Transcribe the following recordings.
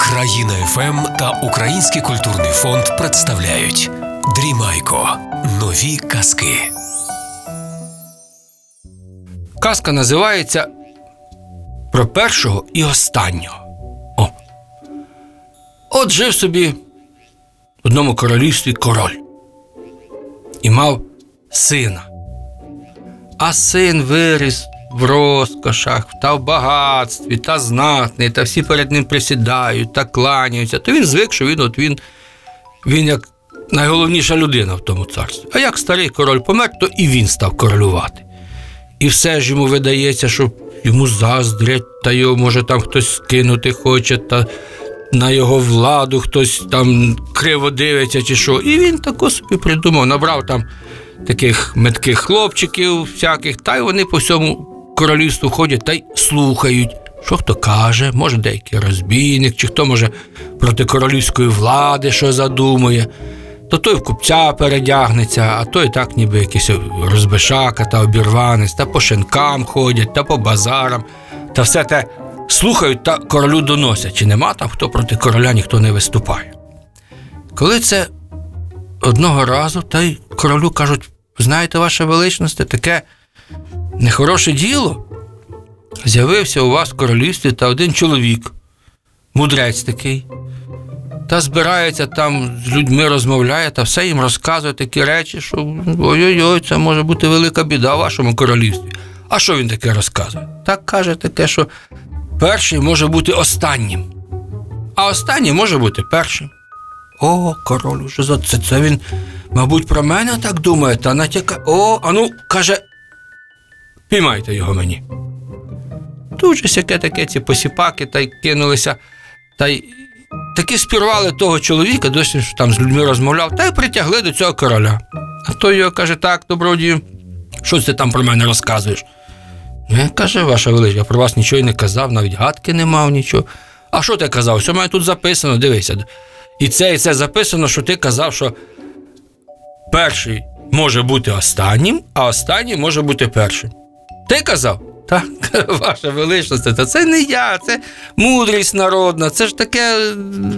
Країна ФМ та Український культурний фонд представляють Дрімайко. Нові казки. Казка називається Про першого і останнього. О. От жив собі в одному королівстві король і мав сина. А син виріс в розкошах, та в багатстві, та знатний, та всі перед ним присідають та кланяються. То він звик, що він от він, він як найголовніша людина в тому царстві. А як старий король помер, то і він став королювати. І все ж йому видається, що йому заздрять, та його може там хтось скинути хоче, та на його владу хтось там криво дивиться чи що. І він тако собі придумав, набрав там таких метких хлопчиків всяких, та й вони по всьому королівству ходять та й слухають, що хто каже, може деякий розбійник, чи хто може проти королівської влади що задумує. То той в купця передягнеться, а той так ніби якийсь розбишака та обірванець, та по шинкам ходять, та по базарам, та все те слухають та королю доносять, чи нема там хто проти короля ніхто не виступає. Коли це одного разу, та й королю кажуть: знаєте, ваше величність, таке нехороше діло. З'явився у вас в королівстві та один чоловік, мудрець такий, та збирається там з людьми розмовляє та все їм розказує такі речі, що ой-ой-ой, це може бути велика біда в вашому королівстві. А що він таке розказує? Так каже таке, що перший може бути останнім, а останній може бути першим. О, король уже за це, це він, мабуть, про мене так думає, та натяка. О, а ну, каже, піймайте його мені. Тут же сяке таке ці посіпаки та й кинулися, та й таки спірвали того чоловіка, досі що там з людьми розмовляв, та й притягли до цього короля. А той його каже: так, добродію, що ти там про мене розказуєш? Не, каже, ваша величність, я про вас нічого й не казав, навіть гадки не мав нічого. А що ти казав? Що має тут записано, дивися. І це, і це записано, що ти казав, що перший може бути останнім, а останній може бути першим. Ти казав? Так, ваша величність, та це не я, це мудрість народна, це ж таке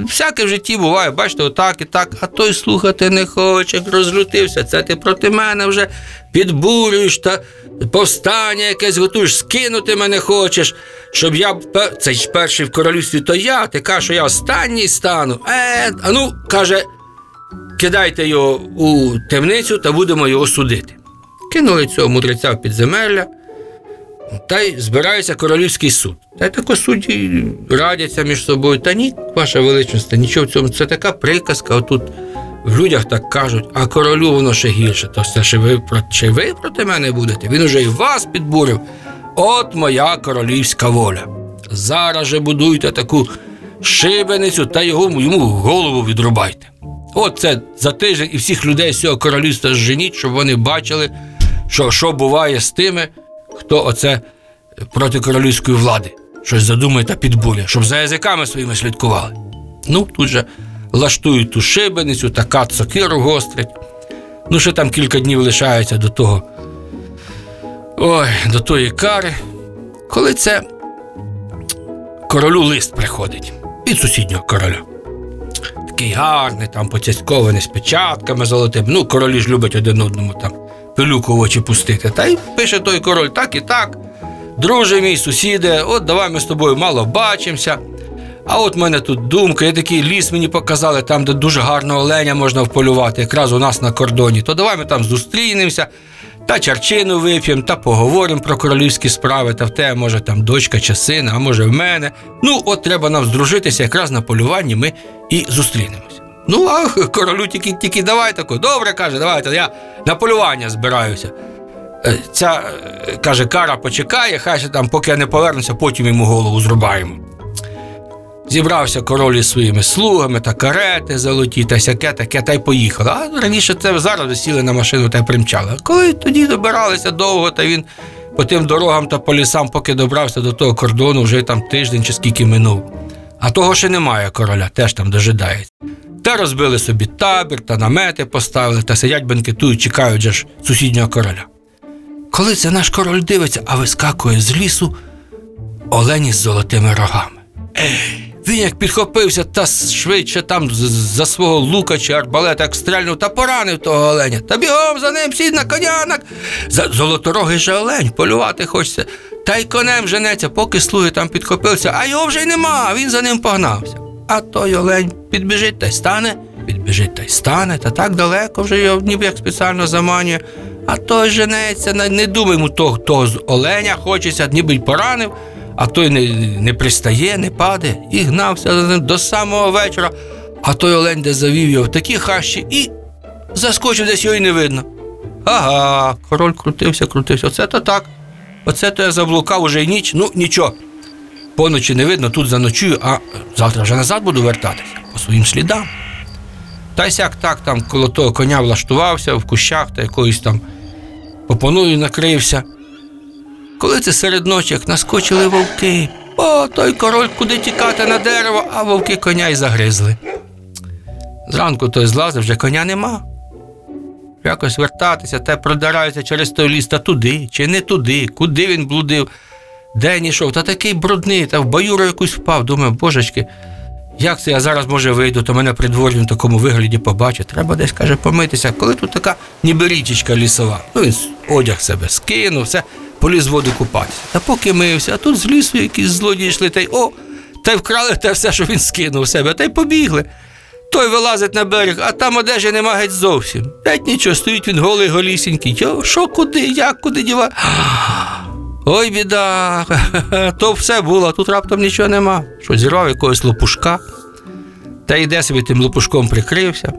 всяке в житті буває, бачите, отак і так, а той слухати не хоче, розлютився. Це ти проти мене вже підбурюєш та повстання якесь готуєш, скинути мене хочеш, щоб я це ж перший в королівстві, то я, ти кажеш, що я останній стану. Е, а ну, каже, кидайте його у темницю та будемо його судити. Кинули цього мудреця в підземелля. Та й збирається королівський суд. Та й тако судді радяться між собою. Та ні, ваша величність, нічого в цьому. Це така приказка. Отут в людях так кажуть, а королю воно ще гірше. То це ще ви, ще ви проти мене будете? Він уже і вас підбурив. От моя королівська воля. Зараз же будуйте таку шибеницю та його, йому голову відрубайте. От це за тиждень і всіх людей з цього королівства зженіть, щоб вони бачили, що, що буває з тими, хто оце проти королівської влади щось задумає та підбурює, щоб за язиками своїми слідкували. Ну, тут же лаштують ту шибеницю та кат сокиру гострять. Ну, ще там кілька днів лишається до того. Ой, до тої кари. Коли це королю лист приходить від сусіднього короля. Такий гарний, там поцяцькований з печатками золотими. Ну, королі ж люблять один одному там пилюку в очі пустити. Та й пише той король так і так. Друже мій сусіде, от давай ми з тобою мало бачимося. А от в мене тут думка, я такий ліс мені показали, там, де дуже гарного оленя можна вполювати, якраз у нас на кордоні. То давай ми там зустрінемося, та чарчину вип'ємо, та поговоримо про королівські справи, та в тебе, може, там дочка чи син, а може в мене. Ну, от треба нам здружитися, якраз на полюванні ми і зустрінемося. Ну, а королю тільки, тільки давай тако. Добре, каже, давайте, я на полювання збираюся. Е, Ця, е, каже, кара почекає, хай ще там, поки я не повернуся, потім йому голову зрубаємо. Зібрався король із своїми слугами та карети золоті, та сяке, таке, та й поїхали. А раніше це зараз сіли на машину та й примчали. А коли тоді добиралися довго, та він по тим дорогам та по лісам, поки добрався до того кордону, вже там тиждень чи скільки минув. А того ще немає короля, теж там дожидається. Та розбили собі табір, та намети поставили, та сидять бенкетують, чекають же ж сусіднього короля. Коли це наш король дивиться, а вискакує з лісу олені з золотими рогами. Ей, Він як підхопився та швидше там за свого лука чи арбалета як стрельнув та поранив того оленя. Та бігом за ним сідь на коня. на- За золоторогий же олень, полювати хочеться. Та й конем женеться, поки слуги там підхопилися, а його вже й нема, він за ним погнався. А той олень підбіжить та й стане, підбіжить та й стане, та так далеко вже його ніби як спеціально заманює. А той женеться, не думай йому того, того з оленя хочеться, ніби й поранив, а той не, не пристає, не паде, і гнався за ним до самого вечора. А той олень, де завів його в такі хащі, і заскочив десь його й не видно. Ага, король крутився, крутився. Оце то так. Оце то я заблукав уже й ніч. Ну, нічого. Поночі не видно, тут заночую, а завтра вже назад буду вертатися по своїм слідам. Та й сяк так там коло того коня влаштувався в кущах та якоюсь там попоною накрився. Коли це серед ночі, як наскочили вовки, о, той король куди тікати на дерево, а вовки коня й загризли. Зранку той злазив, вже коня нема. Якось вертатися та продираються через той ліс та туди, чи не туди, куди він блудив, день ішов, та такий брудний, та в баюру якусь впав. Думаю, божечки, як це я зараз може вийду, то мене при дворі в такому вигляді побачить. Треба десь, каже, помитися. Коли тут така ніби річечка лісова. Ну він одяг себе скинув, все, поліз воду купатися. Та поки мився, а тут з лісу якісь злодії йшли, та й о, та й вкрали те все, що він скинув себе, та й побігли. Той вилазить на берег, а там одежі нема геть зовсім. Геть нічого, стоїть він голий голісінький. Йо, що куди, як куди діва? Ой, біда, то все було, тут раптом нічого нема. Що зірвав якогось лопушка, та йде собі тим лопушком прикрився.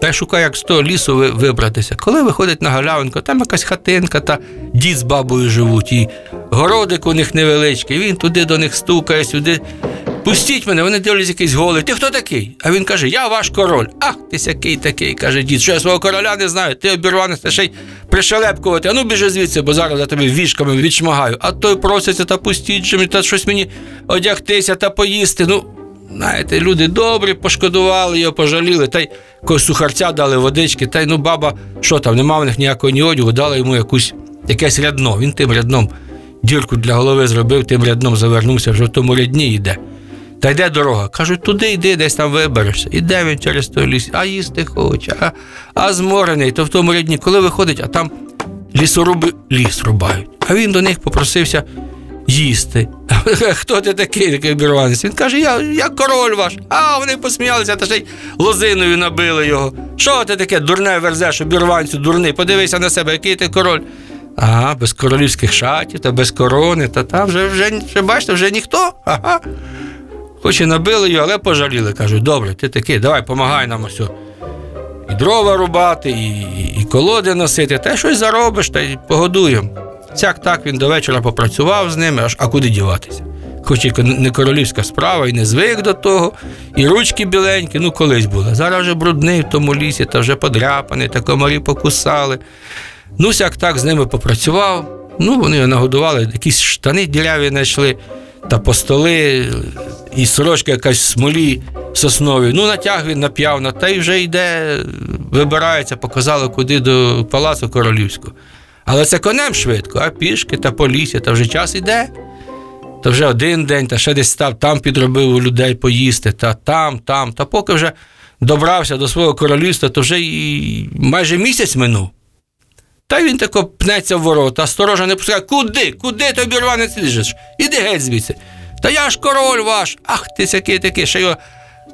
Та й шукає, як з того лісу вибратися. Коли виходить на галявинку, там якась хатинка та дід з бабою живуть, і городик у них невеличкий, він туди до них стукає, сюди. Пустіть мене, вони дивляться якийсь голий. Ти хто такий? А він каже: Я ваш король. Ах, ти сякий такий, каже дід, що я свого короля не знаю, ти обірванець, та ще й пришелепкувати. А ну біжи звідси, бо зараз я тебе вішками відшмагаю. А той проситься та пустіть же та щось мені одягтися та поїсти. Ну, знаєте, люди добрі, пошкодували його, пожаліли, та й якогось сухарця дали водички, та й ну баба, що там, нема в них ніякого ні одягу, дала йому якусь якесь рядно. Він тим рядном дірку для голови зробив, тим рядном завернувся, вже в тому рядні йде. Та йде дорога. Кажуть, туди йди, десь там виберешся. Іде він через той ліс, а їсти хоче, а, а зморений, то в тому рядні, коли виходить, а там лісоруби ліс рубають. А він до них попросився їсти. Хто ти такий, такий обірванець? Він каже, я, я король ваш. А вони посміялися, та ще й лозиною набили його. Що ти таке дурне верзеш, обірванцю, дурний? Подивися на себе, який ти король. Ага, без королівських шатів та без корони, та там вже, вже, вже бачите, вже ніхто. Ага. Хоч і набили його, але пожаліли. Кажуть, добре, ти такий, давай, помагай нам ось. І дрова рубати, і, і, і колоди носити, та щось заробиш, та й погодуємо. Цяк так він до вечора попрацював з ними, аж а куди діватися. Хоч і не королівська справа, і не звик до того, і ручки біленькі, ну колись були. Зараз вже брудний в тому лісі, та вже подряпаний, та комарі покусали. Ну, сяк так з ними попрацював. Ну, вони його нагодували, якісь штани діряві знайшли, та по столи, і сорочка якась в смолі сосновій. Ну, натяг він нап'яв, та й вже йде, вибирається, показали, куди до палацу королівського. Але це конем швидко, а пішки та по лісі, та вже час іде. Та вже один день, та ще десь став, там підробив у людей поїсти, та там, там. Та поки вже добрався до свого королівства, то вже і майже місяць минув. Та він тако пнеться в ворота, сторожа не пускає. Куди? Куди ти обірванець лежиш? Іди геть звідси. Та я ж король ваш. Ах ти сякий такий, ще його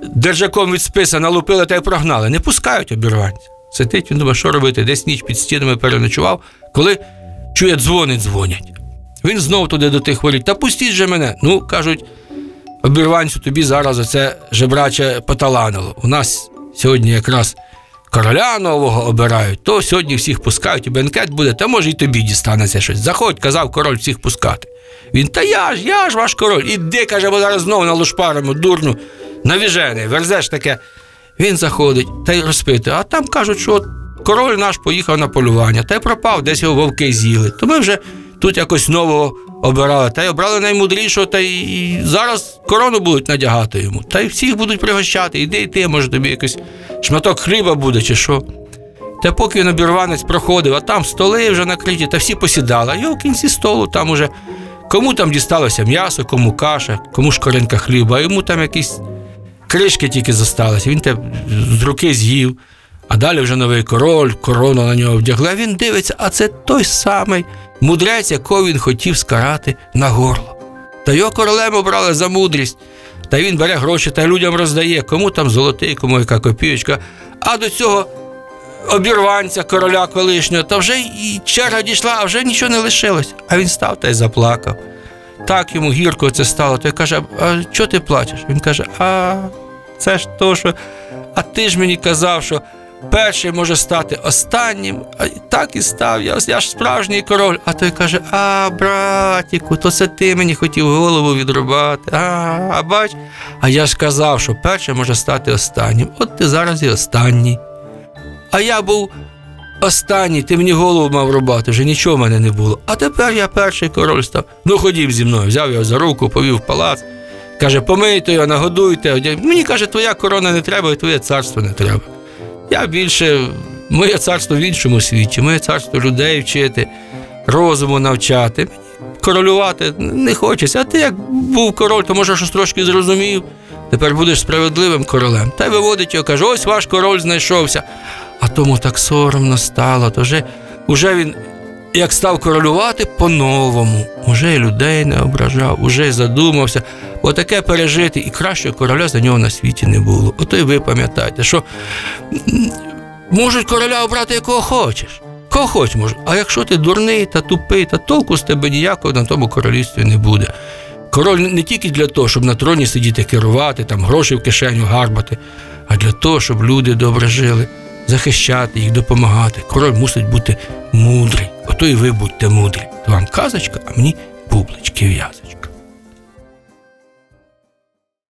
держаком від списа налупили та й прогнали. Не пускають обірванця. Сидить, він думає, що робити, десь ніч під стінами переночував, коли чує, дзвони дзвонять. Він знов туди до тих воріт. Та пустіть же мене. Ну, кажуть, обірванцю тобі зараз оце жебраче поталанило. У нас сьогодні якраз короля нового обирають, то сьогодні всіх пускають, і бенкет буде, та може й тобі дістанеться щось. Заходь, казав король всіх пускати. Він, та я ж, я ж ваш король. Іди, каже, бо зараз знову налушпаримо, дурню, навіжений, верзеш таке. Він заходить та й розпитує, а там кажуть, що король наш поїхав на полювання, та й пропав, десь його вовки з'їли. То ми вже тут якось нового обирали, та й обрали наймудрішого, та й зараз корону будуть надягати йому. Та й всіх будуть пригощати. Іди і ти, може, тобі якийсь шматок хліба буде, чи що. Та поки він обірванець проходив, а там столи вже накриті, та всі посідали. А в кінці столу там уже Кому там дісталося м'ясо, кому каша, кому шкоринка хліба, а йому там якісь кришки тільки зосталися. Він те з руки з'їв. А далі вже новий король, корону на нього вдягли. А він дивиться, а це той самий мудрець, якого він хотів скарати на горло. Та його королем обрали за мудрість. Та він бере гроші та людям роздає, кому там золотий, кому яка копійочка. А до цього обірванця короля колишнього, та вже і черга дійшла, а вже нічого не лишилось. А він став та й заплакав. Так йому гірко це стало. Той каже: А чого ти плачеш? Він каже: А це ж то, що. А ти ж мені казав, що перший може стати останнім, а так і став. Я, я ж справжній король. А той каже: А, братіку, то це ти мені хотів голову відрубати. А, а бач, а я ж казав, що перший може стати останнім. От ти зараз і останній. А я був останній, ти мені голову мав рубати, вже нічого в мене не було. А тепер я перший король став. Ну ходім зі мною, взяв його за руку, повів в палац. Каже, помийте його, нагодуйте. Мені каже, твоя корона не треба, і твоє царство не треба. Я більше, моє царство в іншому світі, моє царство людей вчити, розуму навчати. Королювати не хочеться. А ти як був король, то може щось трошки зрозумів. Тепер будеш справедливим королем. Та й виводить його, каже, ось ваш король знайшовся. А тому так соромно стало, то вже, уже він як став королювати по-новому, уже і людей не ображав, уже й задумався. Отаке пережити, і кращого короля за нього на світі не було. Ото й ви пам'ятаєте, що можуть короля обрати якого хочеш. Кого хочеш може. А якщо ти дурний та тупий, та толку з тебе ніякого на тому королівстві не буде. Король не тільки для того, щоб на троні сидіти, керувати, там гроші в кишеню гарбати, а для того, щоб люди добре жили, захищати їх, допомагати. Король мусить бути мудрий. Ото і ви будьте мудрі. Вам казочка, а мені бублички в'язочка.